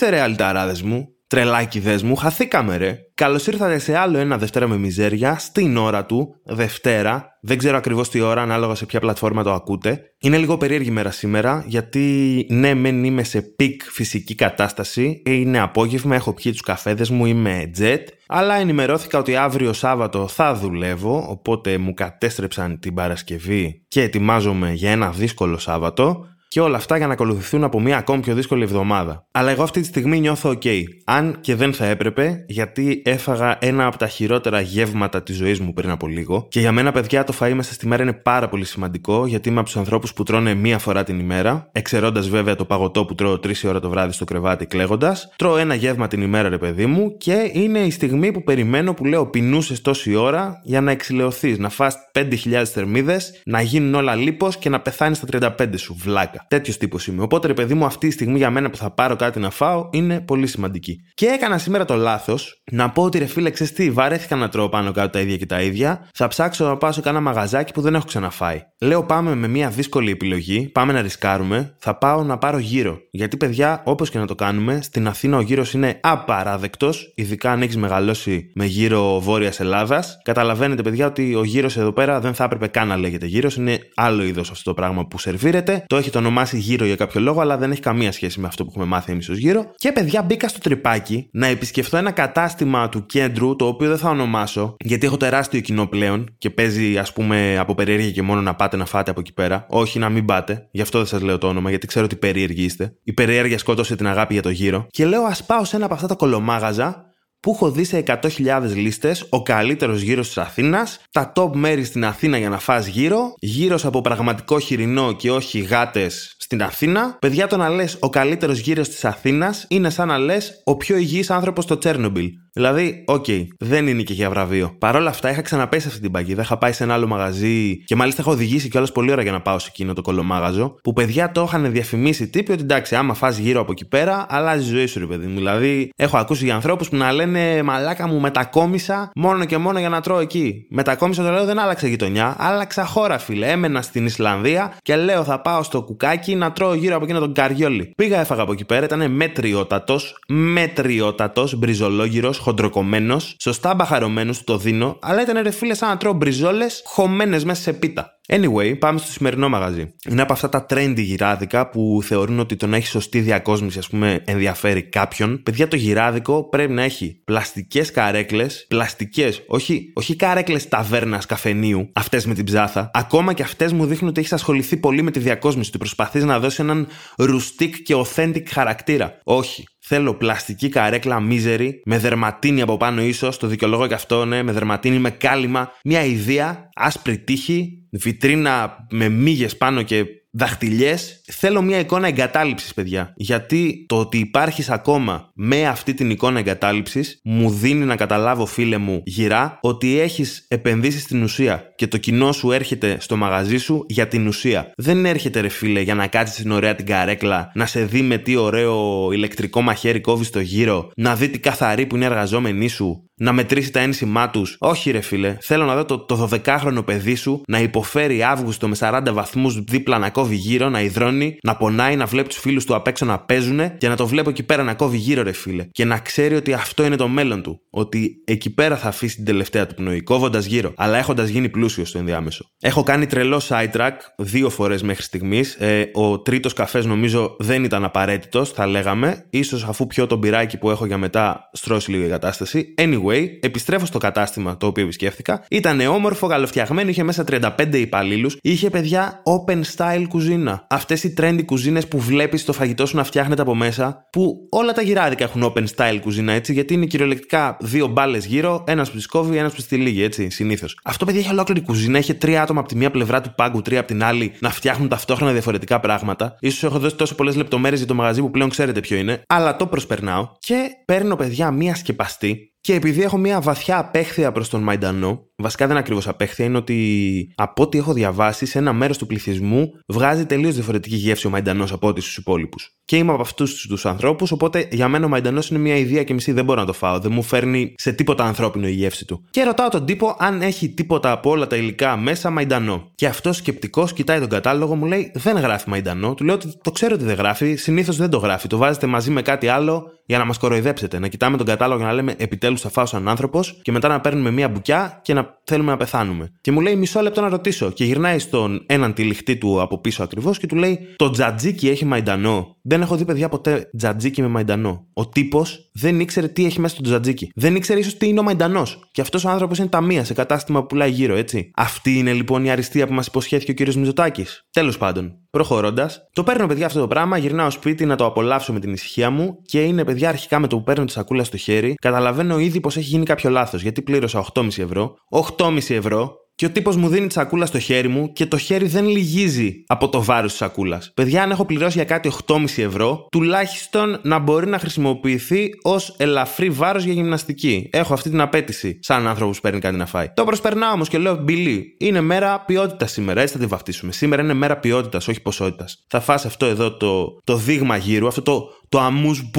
είστε ρε αλταράδες μου, τρελάκιδες μου, χαθήκαμε ρε. Καλώς ήρθατε σε άλλο ένα Δευτέρα με Μιζέρια, στην ώρα του, Δευτέρα. Δεν ξέρω ακριβώς τι ώρα, ανάλογα σε ποια πλατφόρμα το ακούτε. Είναι λίγο περίεργη μέρα σήμερα, γιατί ναι, μεν είμαι σε peak φυσική κατάσταση. Είναι απόγευμα, έχω πιει τους καφέδες μου, είμαι jet. Αλλά ενημερώθηκα ότι αύριο Σάββατο θα δουλεύω, οπότε μου κατέστρεψαν την Παρασκευή και ετοιμάζομαι για ένα δύσκολο Σάββατο. Και όλα αυτά για να ακολουθηθούν από μια ακόμη πιο δύσκολη εβδομάδα. Αλλά εγώ αυτή τη στιγμή νιώθω OK. Αν και δεν θα έπρεπε, γιατί έφαγα ένα από τα χειρότερα γεύματα της ζωής μου πριν από λίγο. Και για μένα, παιδιά, το φαΐ μέσα στη μέρα είναι πάρα πολύ σημαντικό, γιατί είμαι από τους ανθρώπους που τρώνε μία φορά την ημέρα, εξαιρώντας βέβαια το παγωτό που τρώω τρεις ώρα το βράδυ στο κρεβάτι κλαίγοντας. Τρώω ένα γεύμα την ημέρα, ρε παιδί μου, και είναι η στιγμή που περιμένω που λέω πεινούσες τόση ώρα για να εξηλαιωθείς, να φας 5.000 θερμίδες, να γίνουν όλα λίπος και να πεθάνεις στα 35 σου. Βλάκα. Τέτοιος τύπος είμαι. Οπότε, ρε παιδί μου, αυτή τη στιγμή για μένα που θα πάρω κάτι να φάω είναι πολύ σημαντική. Και έκανα σήμερα το λάθος να πω ότι ρε φίλε, ξέρεις τι, βαρέθηκα να τρώω πάνω κάτω τα ίδια και τα ίδια. Θα ψάξω να πάω σε κάνα μαγαζάκι που δεν έχω ξαναφάει. Λέω πάμε με μια δύσκολη επιλογή, πάμε να ρισκάρουμε. Θα πάω να πάρω γύρο. Γιατί, παιδιά, όπως και να το κάνουμε, στην Αθήνα ο γύρος είναι απαράδεκτος, ειδικά αν έχεις μεγαλώσει με γύρο Βόρειας Ελλάδας. Καταλαβαίνετε, παιδιά, ότι ο γύρος εδώ πέρα δεν θα έπρεπε καν να λέγεται γύρος. Είναι άλλο είδος αυτό το πράγμα που σερβίρεται. Το έχει το ονομάσει γύρω για κάποιο λόγο, αλλά δεν έχει καμία σχέση με αυτό που έχουμε μάθει εμείς ως γύρω. Και παιδιά, μπήκα στο τρυπάκι να επισκεφτώ ένα κατάστημα του κέντρου, το οποίο δεν θα ονομάσω, γιατί έχω τεράστιο κοινό πλέον και παίζει, ας πούμε, από περιέργεια και μόνο να πάτε να φάτε από εκεί πέρα. Όχι να μην πάτε, γι' αυτό δεν σας λέω το όνομα, γιατί ξέρω ότι περίεργοι είστε. Η περιέργεια σκότωσε την αγάπη για το γύρο. Και λέω, ας πάω σε ένα από αυτά τα κολομάγαζα που έχω δει σε 100.000 λίστες ο καλύτερος γύρος της Αθήνας, τα top μέρη στην Αθήνα για να φας γύρω, γύρω από πραγματικό χοιρινό και όχι γάτες στην Αθήνα. Παιδιά, το να λες ο καλύτερος γύρος της Αθήνας είναι σαν να λες ο πιο υγιής άνθρωπος στο Τσέρνομπιλ. Δηλαδή, OK, okay, δεν είναι και για βραβείο. Παρ' όλα αυτά, είχα ξαναπέσει αυτή την παγίδα. Είχα πάει σε ένα άλλο μαγαζί και μάλιστα είχα οδηγήσει κιόλας πολύ ώρα για να πάω σε εκείνο το κολομάγαζο. Που παιδιά το είχαν διαφημίσει τύποι ότι εντάξει, άμα φας γύρω από εκεί πέρα, αλλάζει η ζωή σου, ρε παιδί μου. Δηλαδή, έχω ακούσει για ανθρώπους που να λένε Μαλάκα μου μετακόμισα μόνο και μόνο για να τρώω εκεί. Μετακόμισα το λέω δεν άλλαξα γειτονιά, άλλαξα χώρα, φίλε. Έμενα στην Ισλανδία και λέω θα πάω στο Κουκάκι να τρώω γύρω από εκείνο τον καριόλη. Πήγα, έφαγα από εκεί πέρα, ήταν μέτριότατο, μέτριότατο, μπριζολόγυρος, χοντροκομμένος, σωστά μπαχαρωμένος, το δίνω, αλλά ήταν ρε φίλε σαν να τρώω μπριζόλες χωμένες μέσα σε πίτα. Anyway, πάμε στο σημερινό μαγαζί. Είναι από αυτά τα trendy γυράδικα που θεωρούν ότι το να έχει σωστή διακόσμηση, ας πούμε, ενδιαφέρει κάποιον. Παιδιά, το γυράδικο πρέπει να έχει πλαστικές καρέκλες, πλαστικές, όχι, όχι καρέκλες ταβέρνας καφενείου, αυτές με την ψάθα. Ακόμα και αυτές μου δείχνουν ότι έχεις ασχοληθεί πολύ με τη διακόσμηση, ότι προσπαθείς να δώσεις έναν rustic και authentic χαρακτήρα. Όχι. Θέλω πλαστική καρέκλα μίζερη, με δερματίνη από πάνω ίσως, το δικαιολόγο και αυτό, ναι, με δερματίνη, με κάλυμα, μια ιδέα, άσπρη τύχη, βιτρίνα με μύγες πάνω και δαχτυλιές. Θέλω μια εικόνα εγκατάλειψης, παιδιά. Γιατί το ότι υπάρχεις ακόμα με αυτή την εικόνα εγκατάλειψης μου δίνει να καταλάβω, φίλε μου, γυρά, ότι έχεις επενδύσει στην ουσία και το κοινό σου έρχεται στο μαγαζί σου για την ουσία. Δεν έρχεται, ρε φίλε, για να κάτσεις στην ωραία την καρέκλα, να σε δει με τι ωραίο ηλεκτρικό μαχαίρι κόβεις στο γύρο, να δει τι καθαρή που είναι εργαζόμενοι σου, να μετρήσει τα ένσημά τους. Όχι, ρε φίλε. Θέλω να δω το, το 12χρονο παιδί σου να υποφέρει Αύγουστο με 40 βαθμούς δίπλα να κόβει γύρω, να υδρώνει, να πονάει, να βλέπει τους φίλους του απ' έξω να παίζουν και να το βλέπω εκεί πέρα να κόβει γύρω, ρε φίλε. Και να ξέρει ότι αυτό είναι το μέλλον του. Ότι εκεί πέρα θα αφήσει την τελευταία του πνοή, κόβοντας γύρω, αλλά έχοντας γίνει πλούσιο στο ενδιάμεσο. Έχω κάνει τρελό sidetrack δύο φορές μέχρι στιγμής. Ε, ο τρίτος καφές νομίζω δεν ήταν απαραίτητος, θα λέγαμε. σω αφού πιω τον πυράκι που έχω για μετά στρώσει λίγο η κατάσταση. Anyway, επιστρέφω στο κατάστημα το οποίο επισκέφθηκα. Ήταν όμορφο, καλοφτιαγμένο, είχε μέσα 35 υπαλλήλους. Είχε παιδιά open style κουζίνα. Αυτές οι trendy κουζίνες που βλέπεις το φαγητό σου να φτιάχνεται από μέσα. Που όλα τα γυράδικα έχουν open style κουζίνα έτσι, γιατί είναι κυριολεκτικά δύο μπάλες γύρω, ένας που τι κόβει, ένας που τι λύγει έτσι, συνήθως. Αυτό παιδιά έχει ολόκληρη κουζίνα, είχε τρία άτομα από τη μία πλευρά του πάγκου, τρία από την άλλη να φτιάχνουν ταυτόχρονα διαφορετικά πράγματα. σω έχω δώσει τόσο πολλές λεπτομέρειες για το μαγαζί που πλέον ξέρετε ποιο είναι, αλλά το προσπερνάω και παίρνω παιδιά μία σκεπαστή και επειδή έχω μια βαθιά απέχθεια προς τον Μαϊντανό, βασικά δεν είναι ακριβώς απέχθεια, είναι ότι από ό,τι έχω διαβάσει, σε ένα μέρος του πληθυσμού βγάζει τελείως διαφορετική γεύση ο Μαϊντανός από ό,τι στους υπόλοιπους. Και είμαι από αυτούς τους ανθρώπους, οπότε για μένα ο Μαϊντανός είναι μια ιδέα και μισή, δεν μπορώ να το φάω. Δεν μου φέρνει σε τίποτα ανθρώπινο η γεύση του. Και ρωτάω τον τύπο αν έχει τίποτα από όλα τα υλικά μέσα Μαϊντανό. Και αυτός σκεπτικός κοιτάει τον κατάλογο, μου λέει δεν γράφει Μαϊντανό. Του λέω ότι το ξέρω ότι δεν γράφει, συνήθως δεν το γράφει. Το βάζετε μαζί με κάτι άλλο για να μας κοροϊδέψετε. Να κοιτάμε τον κατάλογο και να λέμε επιτέλους θα φάω σαν άνθρωπος και μετά να παίρνουμε μία μπουκιά και να θέλουμε να πεθάνουμε. Και μου λέει μισό λεπτό να ρωτήσω. Και γυρνάει στον έναν τυλιχτή του από πίσω ακριβώς και του λέει Το τζατζίκι έχει μαϊντανό. Δεν έχω δει παιδιά ποτέ τζατζίκι με μαϊντανό. Ο τύπος δεν ήξερε τι έχει μέσα στο τζατζίκι. Δεν ήξερε ίσως τι είναι ο μαϊντανός. Και αυτός ο άνθρωπος είναι ταμεία σε κατάστημα που πουλάει γύρω, έτσι. Αυτή είναι λοιπόν η αριστεία που μας υποσχέθηκε ο κύριος Μιζωτάκη. Τέλος πάντων, προχωρώντας, το παίρνω παιδιά αυτό το πράγμα, γυρνάω σπίτι να το απολαύσω με την ησυχία μου και είναι παιδιά αρχικά με το που παίρνω τη σακούλα στο χέρι, καταλαβαίνω ήδη πως έχει γίνει κάποιο λάθος γιατί πλήρωσα 8,5 ευρώ. 8,5 ευρώ και ο τύπος μου δίνει τη σακούλα στο χέρι μου και το χέρι δεν λυγίζει από το βάρος της σακούλας. Παιδιά, αν έχω πληρώσει για κάτι 8,5 ευρώ, τουλάχιστον να μπορεί να χρησιμοποιηθεί ως ελαφρύ βάρος για γυμναστική. Έχω αυτή την απέτηση, σαν άνθρωπος που παίρνει κάτι να φάει. Το προσπερνάω όμως και λέω, Μπιλί, είναι μέρα ποιότητας σήμερα, έτσι θα τη βαφτίσουμε. Σήμερα είναι μέρα ποιότητας, όχι ποσότητας. Θα φας αυτό εδώ το, το δείγμα γύρου, αυτό το, το αμούς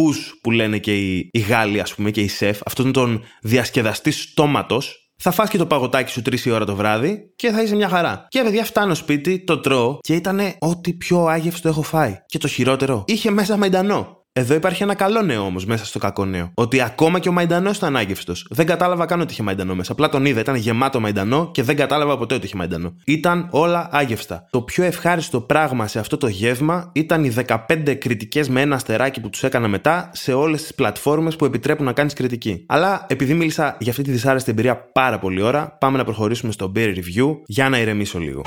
που λένε και οι, οι Γάλλοι, ας πούμε, και οι σεφ, αυτόν τον διασκεδαστή στόματος, θα φας και το παγωτάκι σου 3 η ώρα το βράδυ και θα είσαι μια χαρά. Και παιδιά φτάνω σπίτι, το τρώω και ήταν ό,τι πιο άγευστο έχω φάει. Και το χειρότερο, είχε μέσα μεντανό. Εδώ υπάρχει ένα καλό νέο όμως μέσα στο κακό νέο. Ότι ακόμα και ο Μαϊντανό ήταν άγευστος. Δεν κατάλαβα καν ότι είχε Μαϊντανό μέσα. Απλά τον είδα, ήταν γεμάτο Μαϊντανό και δεν κατάλαβα ποτέ ότι είχε Μαϊντανό. Ήταν όλα άγευστα. Το πιο ευχάριστο πράγμα σε αυτό το γεύμα ήταν οι 15 κριτικές με ένα αστεράκι που τους έκανα μετά σε όλες τις πλατφόρμες που επιτρέπουν να κάνεις κριτική. Αλλά επειδή μίλησα για αυτή τη δυσάρεστη εμπειρία πάρα πολύ ώρα, πάμε να προχωρήσουμε στο beer review για να ηρεμήσω λίγο.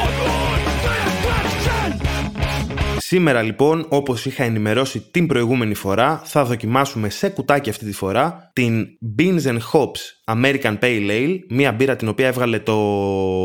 Σήμερα λοιπόν, όπως είχα ενημερώσει την προηγούμενη φορά, θα δοκιμάσουμε σε κουτάκι αυτή τη φορά την Beans and Hops American Pale Ale, μία μπύρα την οποία έβγαλε το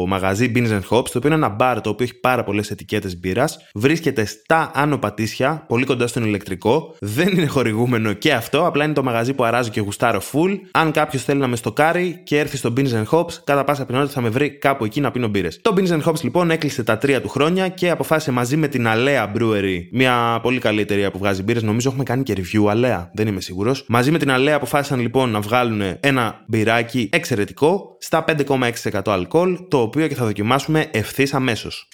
μαγαζί Beans and Hops, το οποίο είναι ένα μπαρ το οποίο έχει πάρα πολλές ετικέτες μπύρας. Βρίσκεται στα Άνω Πατήσια, πολύ κοντά στον ηλεκτρικό. Δεν είναι χορηγούμενο και αυτό, απλά είναι το μαγαζί που αράζω και γουστάρω full. Αν κάποιος θέλει να με στοκάρει και έρθει στο Beans and Hops, κατά πάσα πιθανότητα θα με βρει κάπου εκεί να πίνω μπύρες. Το Beans and Hops λοιπόν έκλεισε τα τρία του χρόνια και αποφάσισε μαζί με την Alea Brewery, μια πολύ καλή εταιρεία που βγάζει μπύρες. Νομίζω έχουμε κάνει και review Alea, δεν είμαι σίγουρος. Μαζί με την Alea αποφάσισαν λοιπόν να βγάλουν ένα μπυράκι μπυράκι εξαιρετικό στα 5,6% αλκοόλ, το οποίο και θα δοκιμάσουμε ευθύς αμέσως.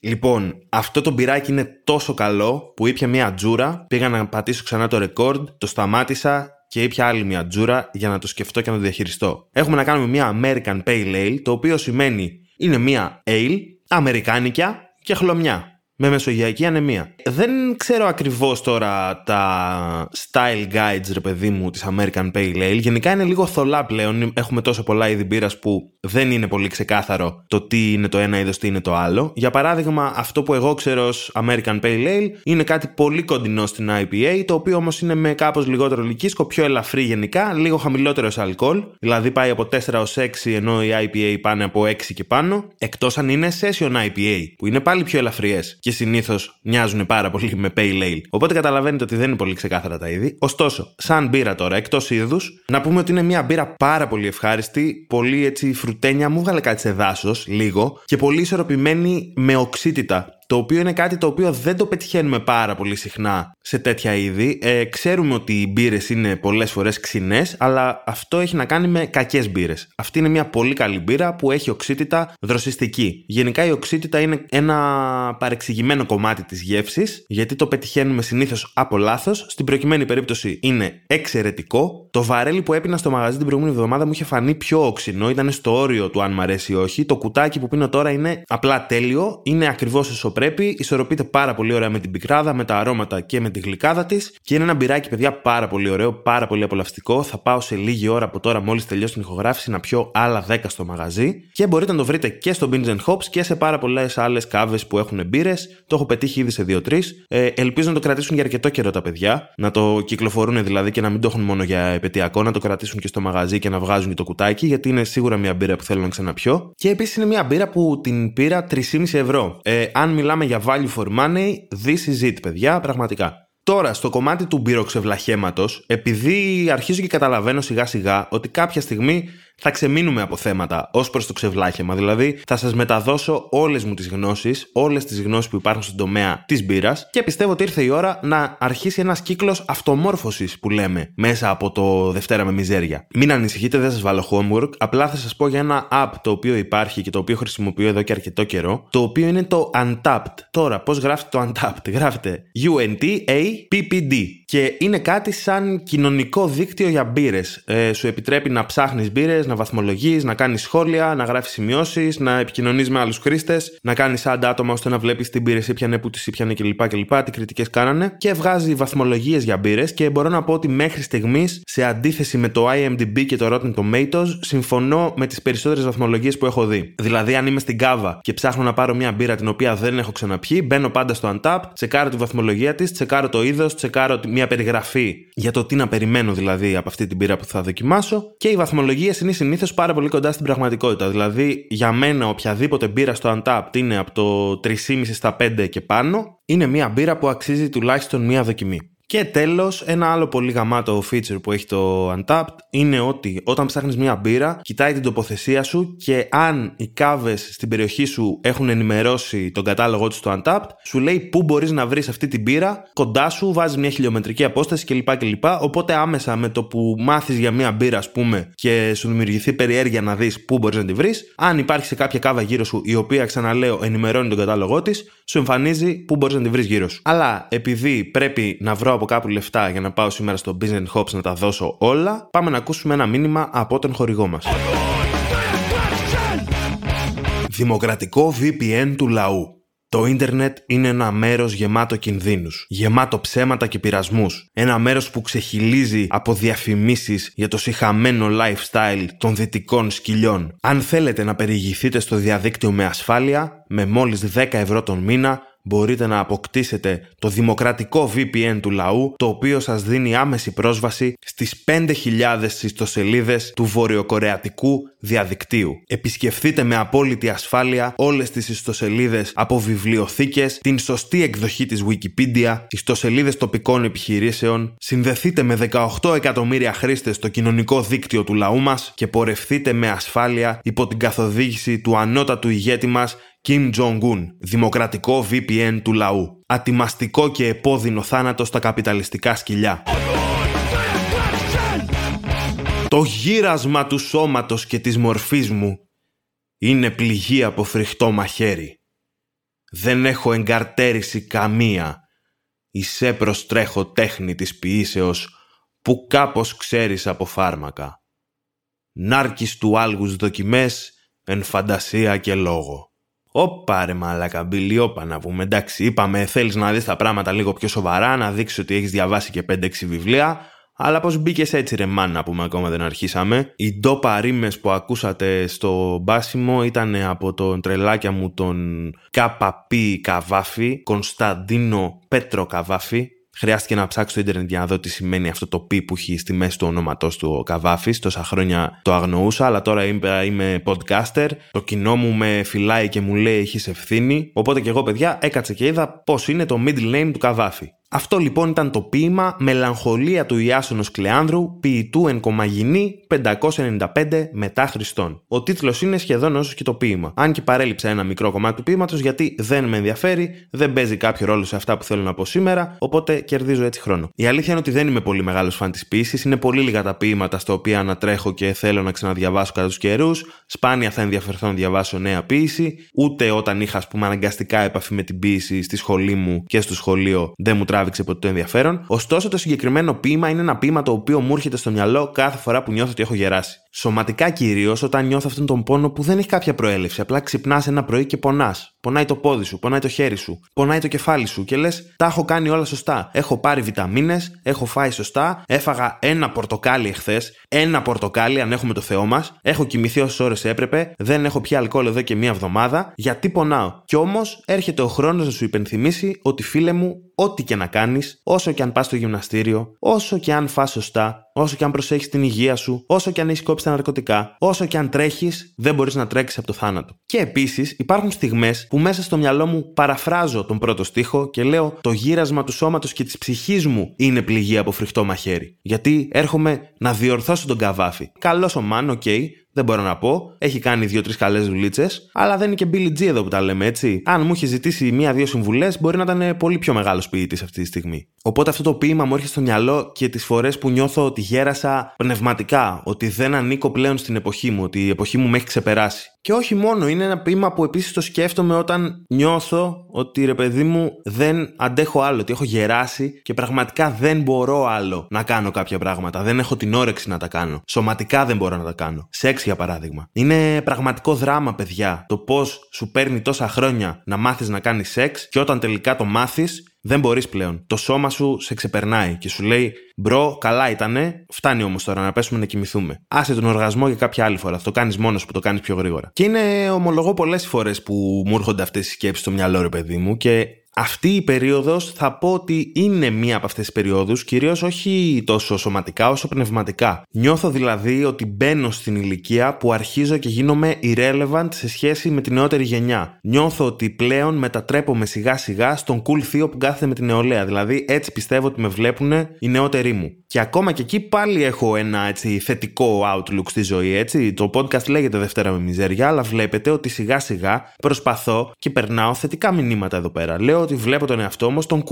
Λοιπόν, αυτό το μπυράκι είναι τόσο καλό που ήπια μια τζούρα, πήγα να πατήσω ξανά το ρεκόρντ, το σταμάτησα και ήπια άλλη μια τζούρα για να το σκεφτώ και να το διαχειριστώ. Έχουμε να κάνουμε μια American Pale Ale, το οποίο σημαίνει είναι μια ale, αμερικάνικια και χλωμιά με μεσογειακή ανεμία. Δεν ξέρω ακριβώς τώρα τα style guides, ρε παιδί μου, της American Pale Ale. Γενικά είναι λίγο θολά πλέον. Έχουμε τόσο πολλά είδη μπύρας που δεν είναι πολύ ξεκάθαρο το τι είναι το ένα είδος, τι είναι το άλλο. Για παράδειγμα, αυτό που εγώ ξέρω ως American Pale Ale είναι κάτι πολύ κοντινό στην IPA, το οποίο όμως είναι με κάπως λιγότερο λυκίσκο, πιο ελαφρύ γενικά, λίγο χαμηλότερο σε αλκοόλ. Δηλαδή πάει από 4 ως 6, ενώ η IPA πάνε από 6 και πάνω. Εκτός αν είναι session IPA, που είναι πάλι πιο ελαφριές και συνήθως μοιάζουν πάρα πολύ με pale ale. Οπότε καταλαβαίνετε ότι δεν είναι πολύ ξεκάθαρα τα είδη. Ωστόσο, σαν μπύρα τώρα, εκτός είδους, να πούμε ότι είναι μια μπύρα πάρα πολύ ευχάριστη, πολύ έτσι φρουτένια, μου βγάλε κάτι σε δάσος, λίγο, και πολύ ισορροπημένη με οξύτητα το οποίο είναι κάτι το οποίο δεν το πετυχαίνουμε πάρα πολύ συχνά σε τέτοια είδη. Ε, ξέρουμε ότι οι μπύρες είναι πολλές φορές ξινές, αλλά αυτό έχει να κάνει με κακές μπύρες. Αυτή είναι μια πολύ καλή μπύρα που έχει οξύτητα δροσιστική. Γενικά η οξύτητα είναι ένα παρεξηγημένο κομμάτι της γεύσης, γιατί το πετυχαίνουμε συνήθως από λάθος. Στην προκειμένη περίπτωση είναι εξαιρετικό. Το βαρέλι που έπινα στο μαγαζί την προηγούμενη εβδομάδα μου είχε φανεί πιο όξινο, ήταν στο όριο του αν μ' αρέσει ή όχι. Το κουτάκι που πίνω τώρα είναι απλά τέλειο, είναι ακριβώς όσο πρέπει, ισορροπείται πάρα πολύ ωραία με την πικράδα, με τα αρώματα και με τη γλυκάδα της. Και είναι ένα μπυράκι, παιδιά, πάρα πολύ ωραίο, πάρα πολύ απολαυστικό. Θα πάω σε λίγη ώρα από τώρα, μόλις τελειώσει την ηχογράφηση, να πιω άλλα 10 στο μαγαζί. Και μπορείτε να το βρείτε και στο Beans Hops και σε πάρα πολλές άλλες κάβες που έχουν μπύρες. Το έχω πετύχει ήδη σε 2-3. Ε, ελπίζω να το κρατήσουν για αρκετό καιρό τα παιδιά. Να το κυκλοφορούν δηλαδή και να μην το έχουν μόνο για επαιτειακό, να το κρατήσουν και στο μαγαζί και να βγάζουν και το κουτάκι, γιατί είναι σίγουρα μια μπύρα που θέλω να ξαναπιώ. Και επίσης είναι μια μπύρα που την πήρα 3,5 ευρώ. Ε, αν μιλάμε για value for money, this is it, παιδιά, πραγματικά. Τώρα, στο κομμάτι του μπυροξευλαχέματο, επειδή αρχίζω και καταλαβαίνω σιγά σιγά ότι κάποια στιγμή θα ξεμείνουμε από θέματα ως προς το ξεβλάχεμα. Δηλαδή, θα σας μεταδώσω όλες μου τις γνώσεις, όλες τις γνώσεις που υπάρχουν στον τομέα της μπύρας και πιστεύω ότι ήρθε η ώρα να αρχίσει ένας κύκλος αυτομόρφωσης που λέμε μέσα από το Δευτέρα με Μιζέρια. Μην ανησυχείτε, δεν σας βάλω homework. Απλά θα σας πω για ένα app το οποίο υπάρχει και το οποίο χρησιμοποιώ εδώ και αρκετό καιρό, το οποίο είναι το Untapped. Τώρα, πώς γράφεται το Untapped, γράφεται U-N-T-A-P-P-D και είναι κάτι σαν κοινωνικό δίκτυο για μπύρες. Ε, σου επιτρέπει να ψάχνεις μπύρες, να βαθμολογείς, να κάνεις σχόλια, να γράφεις σημειώσεις, να επικοινωνείς με άλλους χρήστες, να κάνεις άντα άτομα ώστε να βλέπεις τι μπύρε ήπιανε, που τις ήπιανε κλπ. κλπ τι κριτικές κάνανε και βγάζει βαθμολογίες για μπύρες και μπορώ να πω ότι μέχρι στιγμής, σε αντίθεση με το IMDb και το Rotten Tomatoes, συμφωνώ με τις περισσότερες βαθμολογίες που έχω δει. Δηλαδή, αν είμαι στην κάβα και ψάχνω να πάρω μια μπύρα την οποία δεν έχω ξαναπιεί, μπαίνω πάντα στο Untap, τσεκάρω τη βαθμολογία της, τσεκάρω το είδος, τσεκάρω μια περιγραφή για το τι να περιμένω δηλαδή από αυτή την μπύρα που θα δοκιμάσω και οι βαθμολογίες είναι συνήθως πάρα πολύ κοντά στην πραγματικότητα. Δηλαδή, για μένα, οποιαδήποτε μπύρα στο Untapped είναι από το 3,5 στα 5 και πάνω, είναι μια μπύρα που αξίζει τουλάχιστον μια δοκιμή. Και τέλος, ένα άλλο πολύ γαμάτο feature που έχει το Untapped είναι ότι όταν ψάχνεις μια μπύρα, κοιτάει την τοποθεσία σου και αν οι κάβες στην περιοχή σου έχουν ενημερώσει τον κατάλογο τους στο Untapped, σου λέει πού μπορείς να βρεις αυτή την μπύρα κοντά σου, βάζεις μια χιλιομετρική απόσταση κλπ. κλπ. Οπότε άμεσα με το που μάθεις για μια μπύρα, ας πούμε, και σου δημιουργηθεί περιέργεια να δεις πού μπορείς να τη βρεις, αν υπάρχει σε κάποια κάβα γύρω σου η οποία, ξαναλέω, ενημερώνει τον κατάλογό της, σου εμφανίζει πού μπορείς να τη βρεις γύρω σου. Αλλά επειδή πρέπει να βρω από κάπου λεφτά για να πάω σήμερα στο Business Hops να τα δώσω όλα, πάμε να ακούσουμε ένα μήνυμα από τον χορηγό μας. Δημοκρατικό VPN του λαού. Το ίντερνετ είναι ένα μέρος γεμάτο κινδύνους, γεμάτο ψέματα και πειρασμούς. Ένα μέρος που ξεχυλίζει από διαφημίσεις για το συχαμένο lifestyle των δυτικών σκυλιών. Αν θέλετε να περιηγηθείτε στο διαδίκτυο με ασφάλεια, με μόλις 10 ευρώ τον μήνα, μπορείτε να αποκτήσετε το δημοκρατικό VPN του λαού, το οποίο σας δίνει άμεση πρόσβαση στις 5.000 ιστοσελίδες του βορειοκορεατικού διαδικτύου. Επισκεφθείτε με απόλυτη ασφάλεια όλες τις ιστοσελίδες από βιβλιοθήκες, την σωστή εκδοχή της Wikipedia, ιστοσελίδες τοπικών επιχειρήσεων, συνδεθείτε με 18 εκατομμύρια χρήστες στο κοινωνικό δίκτυο του λαού μας και πορευθείτε με ασφάλεια υπό την καθοδήγηση του ανώτατου ηγέτη μας Kim Jong-un, δημοκρατικό VPN του λαού. Ατιμαστικό και επώδυνο θάνατο στα καπιταλιστικά σκυλιά. Το γύρασμα του σώματος και της μορφής μου είναι πληγή από φρικτό μαχαίρι. Δεν έχω εγκαρτέρηση καμία. Ισέ προστρέχω τέχνη της ποιήσεως που κάπως ξέρεις από φάρμακα. Νάρκης του άλγους δοκιμές εν φαντασία και λόγο. Όπα ρε μαλακα μπιλί, όπα να πούμε. Εντάξει, είπαμε θέλεις να δεις τα πράγματα λίγο πιο σοβαρά, να δείξεις ότι έχεις διαβάσει και 5-6 βιβλία. Αλλά πώς μπήκες έτσι ρε μάνα να πούμε ακόμα δεν αρχίσαμε. Οι ντόπα ρήμες που ακούσατε στο μπάσιμο ήταν από τον τρελάκια μου τον ΚΠ Καβάφη, Κωνσταντίνο Πέτρο Καβάφη, Χρειάστηκε να ψάξω στο ίντερνετ για να δω τι σημαίνει αυτό το πι που έχει στη μέση του ονόματός του ο Καβάφης. Τόσα χρόνια το αγνοούσα, αλλά τώρα είμαι, είμαι podcaster. Το κοινό μου με φυλάει και μου λέει έχεις ευθύνη. Οπότε και εγώ, παιδιά, έκατσε και είδα πώς είναι το middle name του Καβάφη. Αυτό λοιπόν ήταν το ποίημα «Μελαγχολία του Ιάσονος Κλεάνδρου, ποιητού εν κομαγινή 595 μετά Χριστόν». Ο τίτλος είναι σχεδόν όσο και το ποίημα. Αν και παρέλειψα ένα μικρό κομμάτι του ποίηματος γιατί δεν με ενδιαφέρει, δεν παίζει κάποιο ρόλο σε αυτά που θέλω να πω σήμερα, οπότε κερδίζω έτσι χρόνο. Η αλήθεια είναι ότι δεν είμαι πολύ μεγάλος φαν της ποιήσης, είναι πολύ λίγα τα ποίηματα στα οποία ανατρέχω και θέλω να ξαναδιαβάσω κατά τους καιρούς. Σπάνια θα ενδιαφερθώ να διαβάσω νέα ποίηση, ούτε όταν είχα ας πούμε αναγκαστικά επαφή με την ποίηση στη σχολή μου και στο σχολείο δεν μου τράβηξε ποτέ το ενδιαφέρον. Ωστόσο, το συγκεκριμένο ποίημα είναι ένα ποίημα το οποίο μου έρχεται στο μυαλό κάθε φορά που νιώθω ότι έχω γεράσει. Σωματικά κυρίως όταν νιώθω αυτόν τον πόνο που δεν έχει κάποια προέλευση. Απλά ξυπνάς ένα πρωί και πονάς. Πονάει το πόδι σου, πονάει το χέρι σου, πονάει το κεφάλι σου και λες: Τα έχω κάνει όλα σωστά. Έχω πάρει βιταμίνες, έχω φάει σωστά, έφαγα ένα πορτοκάλι εχθές, ένα πορτοκάλι αν έχουμε το Θεό μας, έχω κοιμηθεί όσες ώρες έπρεπε, δεν έχω πια αλκοόλ εδώ και μία εβδομάδα, γιατί πονάω; Κι όμως έρχεται ο χρόνος να σου υπενθυμίσει ότι φίλε μου, ό,τι και να κάνεις, όσο και αν πας στο γυμναστήριο, όσο και αν φας σωστά, όσο και αν προσέχεις την υγεία σου, όσο και αν έχεις κόψει τα ναρκωτικά, όσο και αν τρέχεις, δεν μπορείς να τρέξεις από το θάνατο. Και επίσης υπάρχουν στιγμές που μέσα στο μυαλό μου παραφράζω τον πρώτο στίχο και λέω το γύρασμα του σώματος και της ψυχής μου είναι πληγή από φρικτό μαχαίρι. Γιατί έρχομαι να διορθώσω τον Καβάφη. Καλός ο man, OK, okay, δεν μπορώ να πω. Έχει κάνει δύο-τρεις καλές δουλίτσες, αλλά δεν είναι και Billy G εδώ που τα λέμε έτσι. Αν μου είχε ζητήσει μία-δύο συμβουλές, μπορεί να ήταν πολύ πιο μεγάλος ποιητής αυτή τη στιγμή. Οπότε αυτό το ποίημα μου έρχεται στο μυαλό και τις φορές που νιώθω ότι γέρασα πνευματικά, ότι δεν ανήκω πλέον στην εποχή μου, ότι η εποχή μου με έχει ξεπεράσει. Και όχι μόνο, είναι ένα ποίημα που επίσης το σκέφτομαι όταν νιώθω ότι ρε παιδί μου δεν αντέχω άλλο, ότι έχω γεράσει και πραγματικά δεν μπορώ άλλο να κάνω κάποια πράγματα. Δεν έχω την όρεξη να τα κάνω. Σωματικά δεν μπορώ να τα κάνω. Σεξ για παράδειγμα. Είναι πραγματικό δράμα, παιδιά, το πώς σου παίρνει τόσα χρόνια να μάθεις να κάνεις σεξ και όταν τελικά το μάθεις, δεν μπορείς πλέον. Το σώμα σου σε ξεπερνάει και σου λέει Μπρο, καλά ήτανε, φτάνει όμως τώρα να πέσουμε να κοιμηθούμε. Άσε τον οργασμό για κάποια άλλη φορά. Θα το κάνεις μόνος που το κάνεις πιο γρήγορα. Και είναι, ομολογώ, πολλές φορές που μου έρχονται αυτές οι σκέψεις στο μυαλό, ρε παιδί μου, και αυτή η περίοδος θα πω ότι είναι μία από αυτές τις περιόδους, κυρίως όχι τόσο σωματικά όσο πνευματικά. Νιώθω δηλαδή ότι μπαίνω στην ηλικία που αρχίζω και γίνομαι irrelevant σε σχέση με την νεότερη γενιά. Νιώθω ότι πλέον μετατρέπομαι σιγά σιγά στον cool θείο που κάθεται με την νεολαία. Δηλαδή έτσι πιστεύω ότι με βλέπουν οι νεότεροι μου. Και ακόμα και εκεί πάλι έχω ένα έτσι, θετικό outlook στη ζωή, έτσι. Το podcast λέγεται Δευτέρα με Μιζέρια, αλλά βλέπετε ότι σιγά σιγά προσπαθώ και περνάω θετικά μηνύματα εδώ πέρα. Λέω ότι βλέπω τον εαυτό μου στον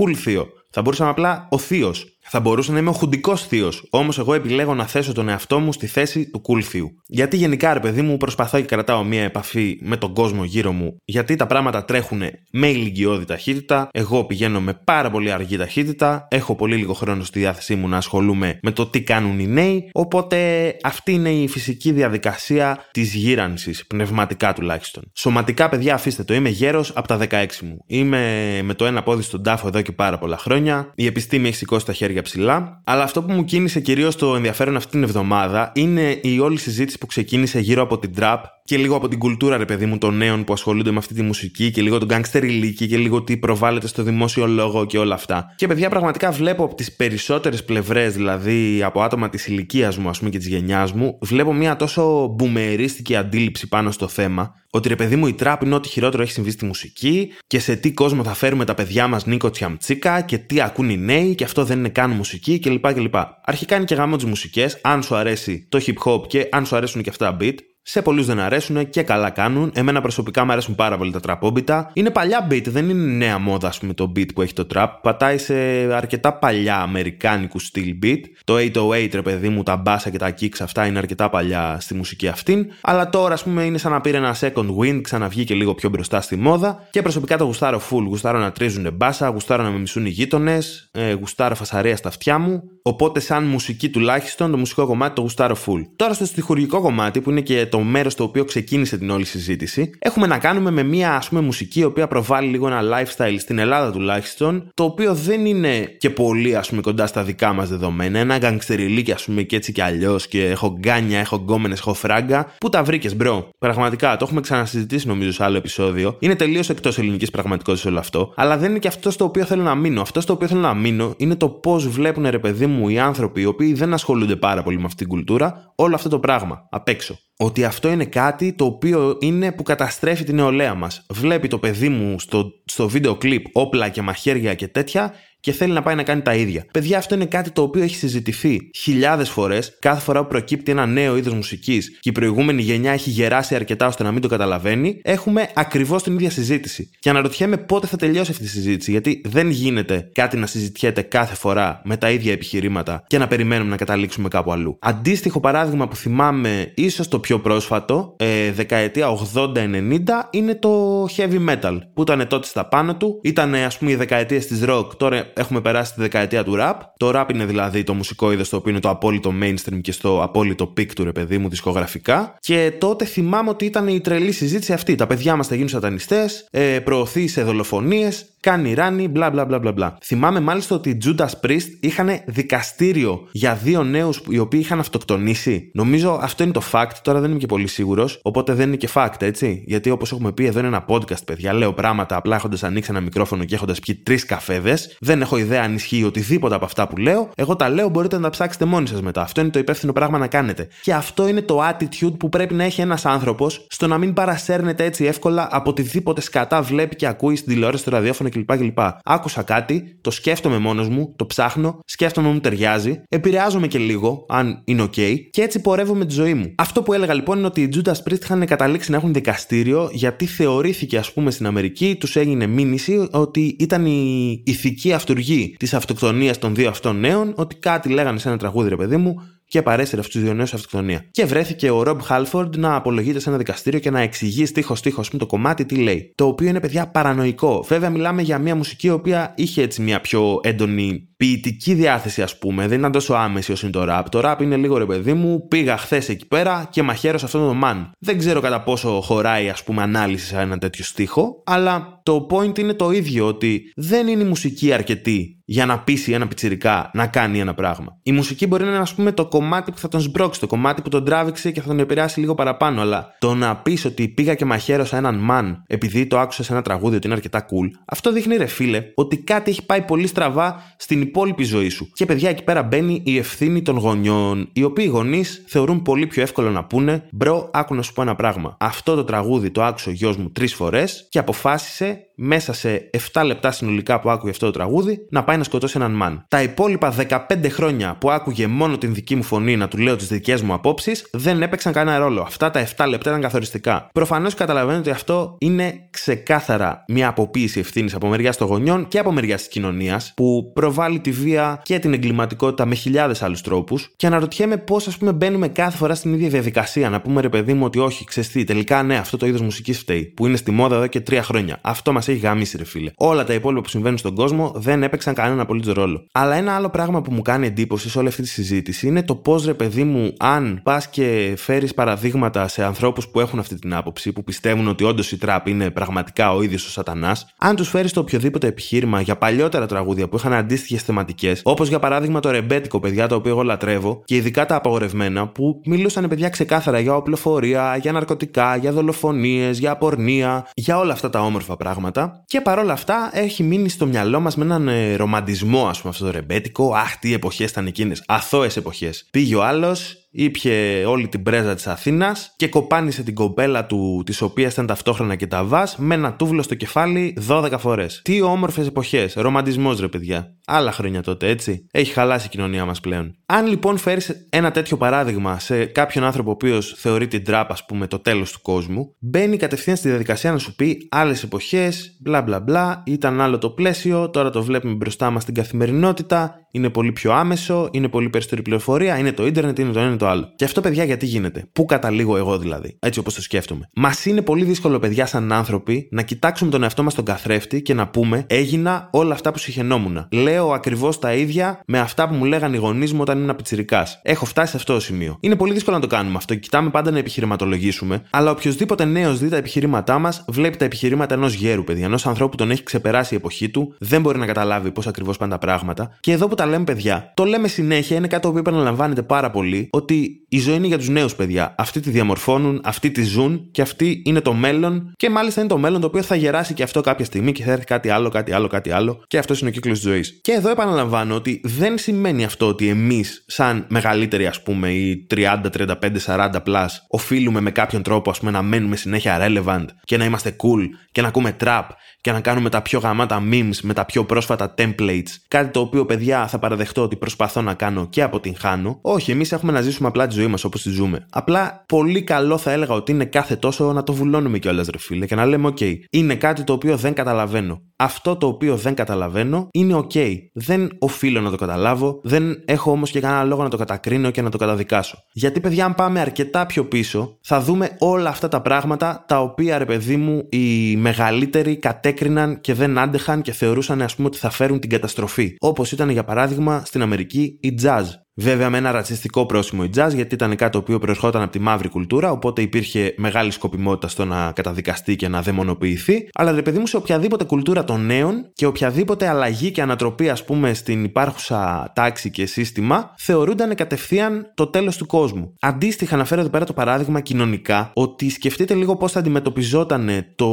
cool θείο. Θα μπορούσαμε απλά ο θείος. Θα μπορούσα να είμαι ο χουντικός θείος. Όμως εγώ επιλέγω να θέσω τον εαυτό μου στη θέση του cool θείου. Γιατί γενικά, ρε παιδί μου, προσπαθώ και κρατάω μία επαφή με τον κόσμο γύρω μου. Γιατί τα πράγματα τρέχουν με ηλικιώδη ταχύτητα. Εγώ πηγαίνω με πάρα πολύ αργή ταχύτητα. Έχω πολύ λίγο χρόνο στη διάθεσή μου να ασχολούμαι με το τι κάνουν οι νέοι. Οπότε αυτή είναι η φυσική διαδικασία της γύρανσης, πνευματικά τουλάχιστον. Σωματικά, παιδιά, αφήστε το. Είμαι γέρος από τα 16 μου. Είμαι με το ένα πόδι στον τάφο εδώ και πάρα πολλά χρόνια χρόνια. Η επιστήμη έχει σηκώσει τα χέρια ψηλά. Αλλά αυτό που μου κίνησε κυρίως το ενδιαφέρον αυτή την εβδομάδα είναι η όλη συζήτηση που ξεκίνησε γύρω από την τραπ και λίγο από την κουλτούρα, ρε παιδί μου, των νέων που ασχολούνται με αυτή τη μουσική και λίγο τον gangster ηλίκη και λίγο τι προβάλλεται στο δημόσιο λόγο και όλα αυτά. Και παιδιά, πραγματικά βλέπω από τις περισσότερες πλευρές, δηλαδή από άτομα της ηλικίας μου, ας πούμε, και της γενιάς μου, βλέπω μια τόσο μπουμερίστικη αντίληψη πάνω στο θέμα. Ότι ρε παιδί μου, η τραπ είναι ό,τι χειρότερο έχει συμβεί στη μουσική και σε τι κόσμο θα φέρουμε τα παιδιά μας Νίκο Τσιαμτσίκα και τι ακούν οι νέοι και αυτό δεν είναι καν μουσική κλπ. κλπ. Αρχικά είναι και γάμο τι μουσικές, αν σου αρέσει το hip hop και αν σου αρέσουν και αυτά τα beat. Σε πολλούς δεν αρέσουν και καλά κάνουν. Εμένα προσωπικά μου αρέσουν πάρα πολύ τα τραπόμπιτα. Είναι παλιά beat, δεν είναι νέα μόδα, ας πούμε, το beat που έχει το trap. Πατάει σε αρκετά παλιά αμερικάνικου style beat. Το 808, ρε παιδί μου, τα μπάσα και τα kicks αυτά είναι αρκετά παλιά στη μουσική αυτήν. Αλλά τώρα, ας πούμε, είναι σαν να πήρε ένα second wind, ξαναβγήκε λίγο πιο μπροστά στη μόδα. Και προσωπικά το γουστάρω full. Γουστάρω να τρίζουν μπάσα, γουστάρω να με μισούν οι γείτονες, ε, γουστάρω φασαρία στα αυτιά μου. Οπότε, σαν μουσική τουλάχιστον, το μουσικό κομμάτι το γουστάρω full. Τώρα στο στοιχουργικό κομμάτι που είναι και το μέρος το οποίο ξεκίνησε την όλη συζήτηση, έχουμε να κάνουμε με μια ας πούμε μουσική η οποία προβάλλει λίγο ένα lifestyle στην Ελλάδα τουλάχιστον, το οποίο δεν είναι και πολύ ας πούμε κοντά στα δικά μας δεδομένα. Ένα γκαγκστεριλίκι ας πούμε και έτσι κι αλλιώς και έχω γκάνια, έχω γκόμενες, έχω φράγκα. Πού τα βρήκες, bro; Πραγματικά το έχουμε ξανασυζητήσει νομίζω σε άλλο επεισόδιο. Είναι τελείως εκτός ελληνικής πραγματικότητας όλο αυτό, αλλά δεν είναι και αυτό στο οποίο θέλω να μείνω. Αυτό στο οποίο θέλω να μείνω είναι το πώς βλέπουν ρε παιδί μου οι άνθρωποι οι οποίοι δεν ασχολούνται πάρα πολύ με αυτή την κουλτούρα όλο αυτό το πράγμα απ' έξω ότι αυτό είναι κάτι το οποίο είναι που καταστρέφει την νεολαία μας. Βλέπει το παιδί μου στο, στο βίντεο κλιπ όπλα και μαχαίρια και τέτοια και θέλει να πάει να κάνει τα ίδια. Παιδιά, αυτό είναι κάτι το οποίο έχει συζητηθεί χιλιάδες φορές. Κάθε φορά που προκύπτει ένα νέο είδος μουσικής και η προηγούμενη γενιά έχει γεράσει αρκετά ώστε να μην το καταλαβαίνει, έχουμε ακριβώς την ίδια συζήτηση. Και αναρωτιέμαι πότε θα τελειώσει αυτή η συζήτηση, γιατί δεν γίνεται κάτι να συζητιέται κάθε φορά με τα ίδια επιχειρήματα και να περιμένουμε να καταλήξουμε κάπου αλλού. Αντίστοιχο παράδειγμα που θυμάμαι, ίσως το πιο πρόσφατο, ε, δεκαετία 80-90, είναι το heavy metal, που ήταν τότε στα πάνω του, ήταν ας πούμε οι δεκαετίες της rock, τώρα έχουμε περάσει τη δεκαετία του rap. Το rap είναι δηλαδή το μουσικό είδος το οποίο είναι το απόλυτο mainstream και στο απόλυτο peak του ρε παιδί μου δισκογραφικά. Και τότε θυμάμαι ότι ήταν η τρελή συζήτηση αυτή. Τα παιδιά μας θα γίνουν σατανιστές, ε, προωθείς σε δολοφονίες, κάνει ράνι, μπλα μπλα μπλα μπλα μπλα. Θυμάμαι μάλιστα ότι οι Judas Priest είχαν δικαστήριο για δύο νέους οι οποίοι είχαν αυτοκτονήσει. Νομίζω αυτό είναι το fact, τώρα δεν είμαι και πολύ σίγουρος, οπότε δεν είναι και fact, έτσι. Γιατί όπως έχουμε πει, εδώ είναι ένα podcast, παιδιά. Λέω πράγματα απλά έχοντας ανοίξει ένα μικρόφωνο και έχοντας πιει τρεις καφέδες. Δεν έχω ιδέα αν ισχύει οτιδήποτε από αυτά που λέω. Εγώ τα λέω, μπορείτε να τα ψάξετε μόνοι σας μετά. Αυτό είναι το υπεύθυνο πράγμα να κάνετε. Και αυτό είναι το attitude που πρέπει να έχει ένας άνθρωπος στο να μην παρασέρνεται έτσι εύκολα από οτιδήποτε σκατά βλέπει και ακούει στην τηλεόραση, στο ραδιόφωνο κλπ. κλπ. Άκουσα κάτι, το σκέφτομαι μόνος μου, το ψάχνω, σκέφτομαι μου ταιριάζει, επηρεάζομαι και λίγο, αν είναι OK, και έτσι πορεύομαι τη ζωή μου. Αυτό που έλεγα λοιπόν είναι ότι οι Judas Priest είχαν καταλήξει να έχουν δικαστήριο γιατί θεωρήθηκε, ας πούμε, στην Αμερική, τους έγινε μήνυση ότι ήταν η ηθική αυτούργη της αυτοκτονίας των δύο αυτών νέων, ότι κάτι λέγανε σε ένα τραγούδι, ρε παιδί μου, και παρέσυρε αυτούς τους δύο νέου αυτοκτονία. Και βρέθηκε ο Ρομπ Χάλφορντ να απολογείται σε ένα δικαστήριο και να εξηγεί στίχο-στίχο το κομμάτι τι λέει. Το οποίο είναι παιδιά παρανοϊκό. Βέβαια, μιλάμε για μια μουσική η οποία είχε έτσι μια πιο έντονη ποιητική διάθεση, ας πούμε. Δεν ήταν τόσο άμεση όσο είναι το ραπ. Το ραπ είναι λίγο ρε παιδί μου, πήγα χθες εκεί πέρα και μαχαίρωσα αυτόν τον man. Δεν ξέρω κατά πόσο χωράει, ας πούμε, ανάλυση σε ένα τέτοιο στίχο, αλλά το point είναι το ίδιο, ότι δεν είναι η μουσική αρκετή για να πείσει ένα πιτσιρικά να κάνει ένα πράγμα. Η μουσική μπορεί να είναι, ας πούμε, το κομμάτι που θα τον σμπρώξει, το κομμάτι που τον τράβηξε και θα τον επηρεάσει λίγο παραπάνω. Αλλά το να πεις ότι πήγα και μαχαίρωσα έναν man επειδή το άκουσα σε ένα τραγούδι ότι είναι αρκετά cool, αυτό δείχνει ρε φίλε ότι κάτι έχει πάει πολύ στραβά στην υπόλοιπη ζωή σου. Και παιδιά, εκεί πέρα μπαίνει η ευθύνη των γονιών, οι οποίοι γονείς θεωρούν πολύ πιο εύκολο να πούνε Μπρο, άκου να σου πω ένα πράγμα. Αυτό το τραγούδι το άκουσε ο γιος μου τρεις φορές και αποφάσισε Ese μέσα σε 7 λεπτά συνολικά που άκουγε αυτό το τραγούδι να πάει να σκοτώσει έναν μαν. Τα υπόλοιπα 15 χρόνια που άκουγε μόνο την δική μου φωνή να του λέω τις δικές μου απόψεις δεν έπαιξαν κανένα ρόλο. Αυτά τα 7 λεπτά ήταν καθοριστικά. Προφανώς καταλαβαίνετε ότι αυτό είναι ξεκάθαρα μια αποποίηση ευθύνης από μεριά των γονιών και από μεριά της κοινωνίας που προβάλλει τη βία και την εγκληματικότητα με χιλιάδες άλλους τρόπους. Και αναρωτιέμαι πώς, ας πούμε, μπαίνουμε κάθε φορά στην ίδια διαδικασία να πούμε ρε παιδί μου ότι όχι, ξεστή, τελικά ναι, αυτό το είδος μουσικής φταίει, που είναι στη μόδα εδώ και τρία χρόνια. Αυτό μας έχει γάμισει, ρε φίλε. Όλα τα υπόλοιπα που συμβαίνουν στον κόσμο δεν έπαιξαν κανένα απολύτω ρόλο. Αλλά ένα άλλο πράγμα που μου κάνει εντύπωση σε όλη αυτή τη συζήτηση είναι το πώς, ρε παιδί μου, αν πας και φέρεις παραδείγματα σε ανθρώπους που έχουν αυτή την άποψη, που πιστεύουν ότι όντως η τραπ είναι πραγματικά ο ίδιος ο Σατανάς, αν τους φέρεις το οποιοδήποτε επιχείρημα για παλιότερα τραγούδια που είχαν αντίστοιχες θεματικές, όπως για παράδειγμα το ρεμπέτικο, παιδιά, το οποίο εγώ λατρεύω, και ειδικά τα απαγορευμένα, που μιλούσαν παιδιά ξεκάθαρα για οπλοφορία, για ναρκωτικά, για δολοφονίες, για απορνεία, για όλα αυτά τα όμορφα πράγματα. Και παρόλα αυτά έχει μείνει στο μυαλό μας με έναν ε, ρομαντισμό, ας πούμε, αυτό το ρεμπέτικο. Αχ, τι εποχές ήταν εκείνες. Αθώες εποχές. Πήγε ο άλλος, ήπια όλη την πρέζα της Αθήνας και κοπάνισε την κοπέλα του, της οποίας ήταν ταυτόχρονα και τα βάς, με ένα τούβλο στο κεφάλι 12 φορές. Τι όμορφες εποχές, ρομαντισμός ρε παιδιά. Άλλα χρόνια τότε, έτσι. Έχει χαλάσει η κοινωνία μας πλέον. Αν λοιπόν φέρεις ένα τέτοιο παράδειγμα σε κάποιον άνθρωπο ο οποίος θεωρεί την τράπα, ας πούμε, το τέλος του κόσμου, μπαίνει κατευθείαν στη διαδικασία να σου πει άλλες εποχές, μπλα μπλα μπλα, ήταν άλλο το πλαίσιο, τώρα το βλέπουμε μπροστά μας στην καθημερινότητα, είναι πολύ πιο άμεσο, είναι πολύ περισσότερη πληροφορία, είναι το ίντερνετ, είναι το ένα, το άλλο. Και αυτό, παιδιά, γιατί γίνεται; Πού καταλήγω εγώ δηλαδή, έτσι όπως το σκέφτομαι; Μας είναι πολύ δύσκολο, παιδιά, σαν άνθρωποι, να κοιτάξουμε τον εαυτό μας τον καθρέφτη και να πούμε έγινα όλα αυτά που συχαινόμουν. Λέω ακριβώς τα ίδια με αυτά που μου λέγανε οι γονείς μου όταν ήμουν πιτσυρικά. Έχω φτάσει σε αυτό το σημείο. Είναι πολύ δύσκολο να το κάνουμε αυτό. Κοιτάμε πάντα να επιχειρηματολογήσουμε, αλλά οποιοδήποτε νέος δει τα επιχειρήματά μας, βλέπει τα επιχειρήματα ενός γέρου, παιδιά, ενός ανθρώπου που τον έχει ξεπεράσει η εποχή του, δεν μπορεί να καταλάβει πώς ακριβώς πάνε τα πράγματα. Και εδώ που τα λέμε, παιδιά, το λέμε συνέχεια, είναι κάτι που επαναλαμβάνεται πάρα πολύ, ότι η ζωή είναι για τους νέους παιδιά. Αυτοί τη διαμορφώνουν, αυτοί τη ζουν και αυτή είναι το μέλλον. Και μάλιστα είναι το μέλλον το οποίο θα γεράσει και αυτό κάποια στιγμή και θα έρθει κάτι άλλο, κάτι άλλο, κάτι άλλο. Και αυτός είναι ο κύκλος της ζωής. Και εδώ επαναλαμβάνω ότι δεν σημαίνει αυτό ότι εμείς, σαν μεγαλύτεροι, ας πούμε, ή 30, 35, 40 plus, οφείλουμε με κάποιον τρόπο, ας πούμε, να μένουμε συνέχεια relevant και να είμαστε cool και να ακούμε trap και να κάνουμε τα πιο γαμάτα memes με τα πιο πρόσφατα templates. Κάτι το οποίο, παιδιά, θα παραδεχτώ ότι προσπαθώ να κάνω και αποτυγχάνω. Όχι, εμείς έχουμε να ζήσουμε απλά τη ζωή μας όπως τη ζούμε. Απλά πολύ καλό θα έλεγα ότι είναι κάθε τόσο να το βουλώνουμε κιόλας, ρε φίλε, και να λέμε: OK, είναι κάτι το οποίο δεν καταλαβαίνω. Αυτό το οποίο δεν καταλαβαίνω είναι OK. Δεν οφείλω να το καταλάβω, δεν έχω όμως και κανένα λόγο να το κατακρίνω και να το καταδικάσω. Γιατί, παιδιά, αν πάμε αρκετά πιο πίσω, θα δούμε όλα αυτά τα πράγματα τα οποία, ρε παιδί μου, οι μεγαλύτεροι κατέκριναν και δεν άντεχαν και θεωρούσαν, ας πούμε, ότι θα φέρουν την καταστροφή. Όπως ήταν, για παράδειγμα, στην Αμερική η jazz. Βέβαια με ένα ρατσιστικό πρόσημο η jazz, γιατί ήταν κάτι το οποίο προερχόταν από τη μαύρη κουλτούρα, οπότε υπήρχε μεγάλη σκοπιμότητα στο να καταδικαστεί και να δαιμονοποιηθεί. Αλλά ρε παιδί μου, σε οποιαδήποτε κουλτούρα των νέων και οποιαδήποτε αλλαγή και ανατροπή, ας πούμε, στην υπάρχουσα τάξη και σύστημα, θεωρούνταν κατευθείαν το τέλος του κόσμου. Αντίστοιχα, αναφέρω εδώ πέρα το παράδειγμα κοινωνικά, ότι σκεφτείτε λίγο πώς θα αντιμετωπιζόταν το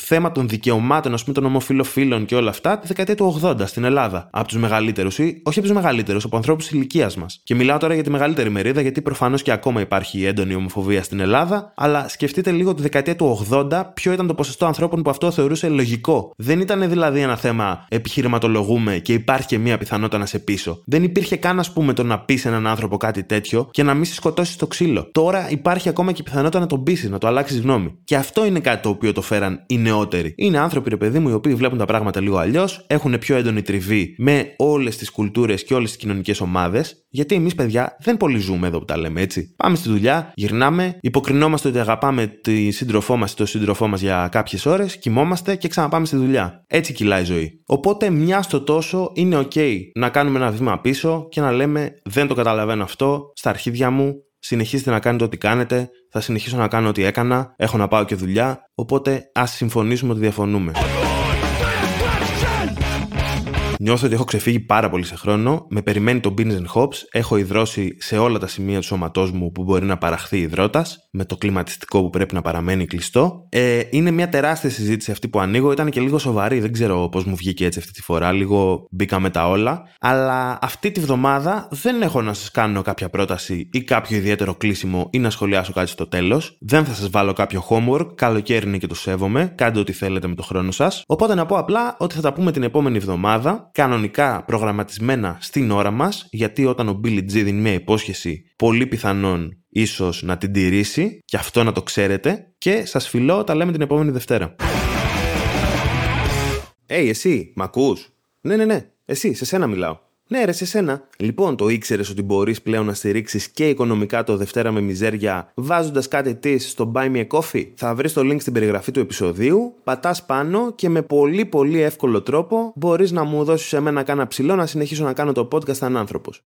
θέμα των δικαιωμάτων, ας πούμε, των ομοφυλοφίλων και όλα αυτά τη δεκαετία του 80 στην Ελλάδα. Από τους μεγαλύτερους ή όχι από τους μεγαλύτερους, από ανθρώπους ηλικίας μας. Και μιλάω τώρα για τη μεγαλύτερη μερίδα, γιατί προφανώς και ακόμα υπάρχει έντονη ομοφοβία στην Ελλάδα, αλλά σκεφτείτε λίγο τη δεκαετία του 80 ποιο ήταν το ποσοστό ανθρώπων που αυτό θεωρούσε λογικό. Δεν ήταν δηλαδή ένα θέμα επιχειρηματολογούμε και υπάρχει και μία πιθανότητα να σε πίσω. Δεν υπήρχε καν, ας πούμε, το να πεις έναν άνθρωπο κάτι τέτοιο και να μην σε σκοτώσεις το ξύλο. Τώρα υπάρχει ακόμα και η πιθανότητα να τον πείσεις, να το αλλάξεις γνώμη. Και αυτό είναι κάτι το οποίο το φέραν οι νεότεροι. Είναι άνθρωποι, ρε παιδί μου, οι οποίοι βλέπουν τα πράγματα λίγο αλλιώς, έχουν πιο έντονη τριβή με όλες τις κουλτούρες και όλες τις κοινωνικές ομάδες. Γιατί εμείς, παιδιά, δεν πολύ ζούμε εδώ που τα λέμε έτσι. Πάμε στη δουλειά, γυρνάμε, υποκρινόμαστε ότι αγαπάμε τη σύντροφό μας ή τον σύντροφό μας για κάποιες ώρες, κοιμόμαστε και ξαναπάμε στη δουλειά. Έτσι κυλάει η ζωή. Οπότε, μια στο τόσο είναι OK να κάνουμε ένα βήμα πίσω και να λέμε Δεν το καταλαβαίνω αυτό, στα αρχίδια μου, συνεχίστε να κάνετε ό,τι κάνετε, θα συνεχίσω να κάνω ό,τι έκανα, έχω να πάω και δουλειά, οπότε ας συμφωνήσουμε ότι διαφωνούμε. Νιώθω ότι έχω ξεφύγει πάρα πολύ σε χρόνο. Με περιμένει το Beans and Hops. Έχω υδρώσει σε όλα τα σημεία του σώματός μου που μπορεί να παραχθεί υδρότας, με το κλιματιστικό που πρέπει να παραμένει κλειστό. Ε, είναι μια τεράστια συζήτηση αυτή που ανοίγω. Ήταν και λίγο σοβαρή. Δεν ξέρω πώς μου βγήκε έτσι αυτή τη φορά. Λίγο μπήκα με τα όλα. Αλλά αυτή τη βδομάδα δεν έχω να σας κάνω κάποια πρόταση ή κάποιο ιδιαίτερο κλείσιμο ή να σχολιάσω κάτι στο τέλος. Δεν θα σας βάλω κάποιο homework. Καλοκαίρι είναι και το σέβομαι. Κάντε ό,τι θέλετε με το χρόνο σας. Οπότε να πω απλά ότι θα τα πούμε την επόμενη εβδομάδα κανονικά προγραμματισμένα στην ώρα μας, γιατί όταν ο Billy G δίνει μια υπόσχεση, πολύ πιθανόν ίσως να την τηρήσει, και αυτό να το ξέρετε, και σας φιλώ, τα λέμε την επόμενη Δευτέρα. Hey, εσύ, μ' ακούς; Ναι, ναι, ναι, εσύ, σε σένα μιλάω. Ναι, ρε, σε σένα. Λοιπόν, το ήξερες ότι μπορείς πλέον να στηρίξεις και οικονομικά το Δευτέρα με μιζέρια βάζοντας κάτι της στο Buy Me a Coffee; Θα βρεις το link στην περιγραφή του επεισοδίου, πατάς πάνω και με πολύ πολύ εύκολο τρόπο μπορείς να μου δώσεις σε μένα κάνα ψηλό να συνεχίσω να κάνω το podcast σαν άνθρωπος.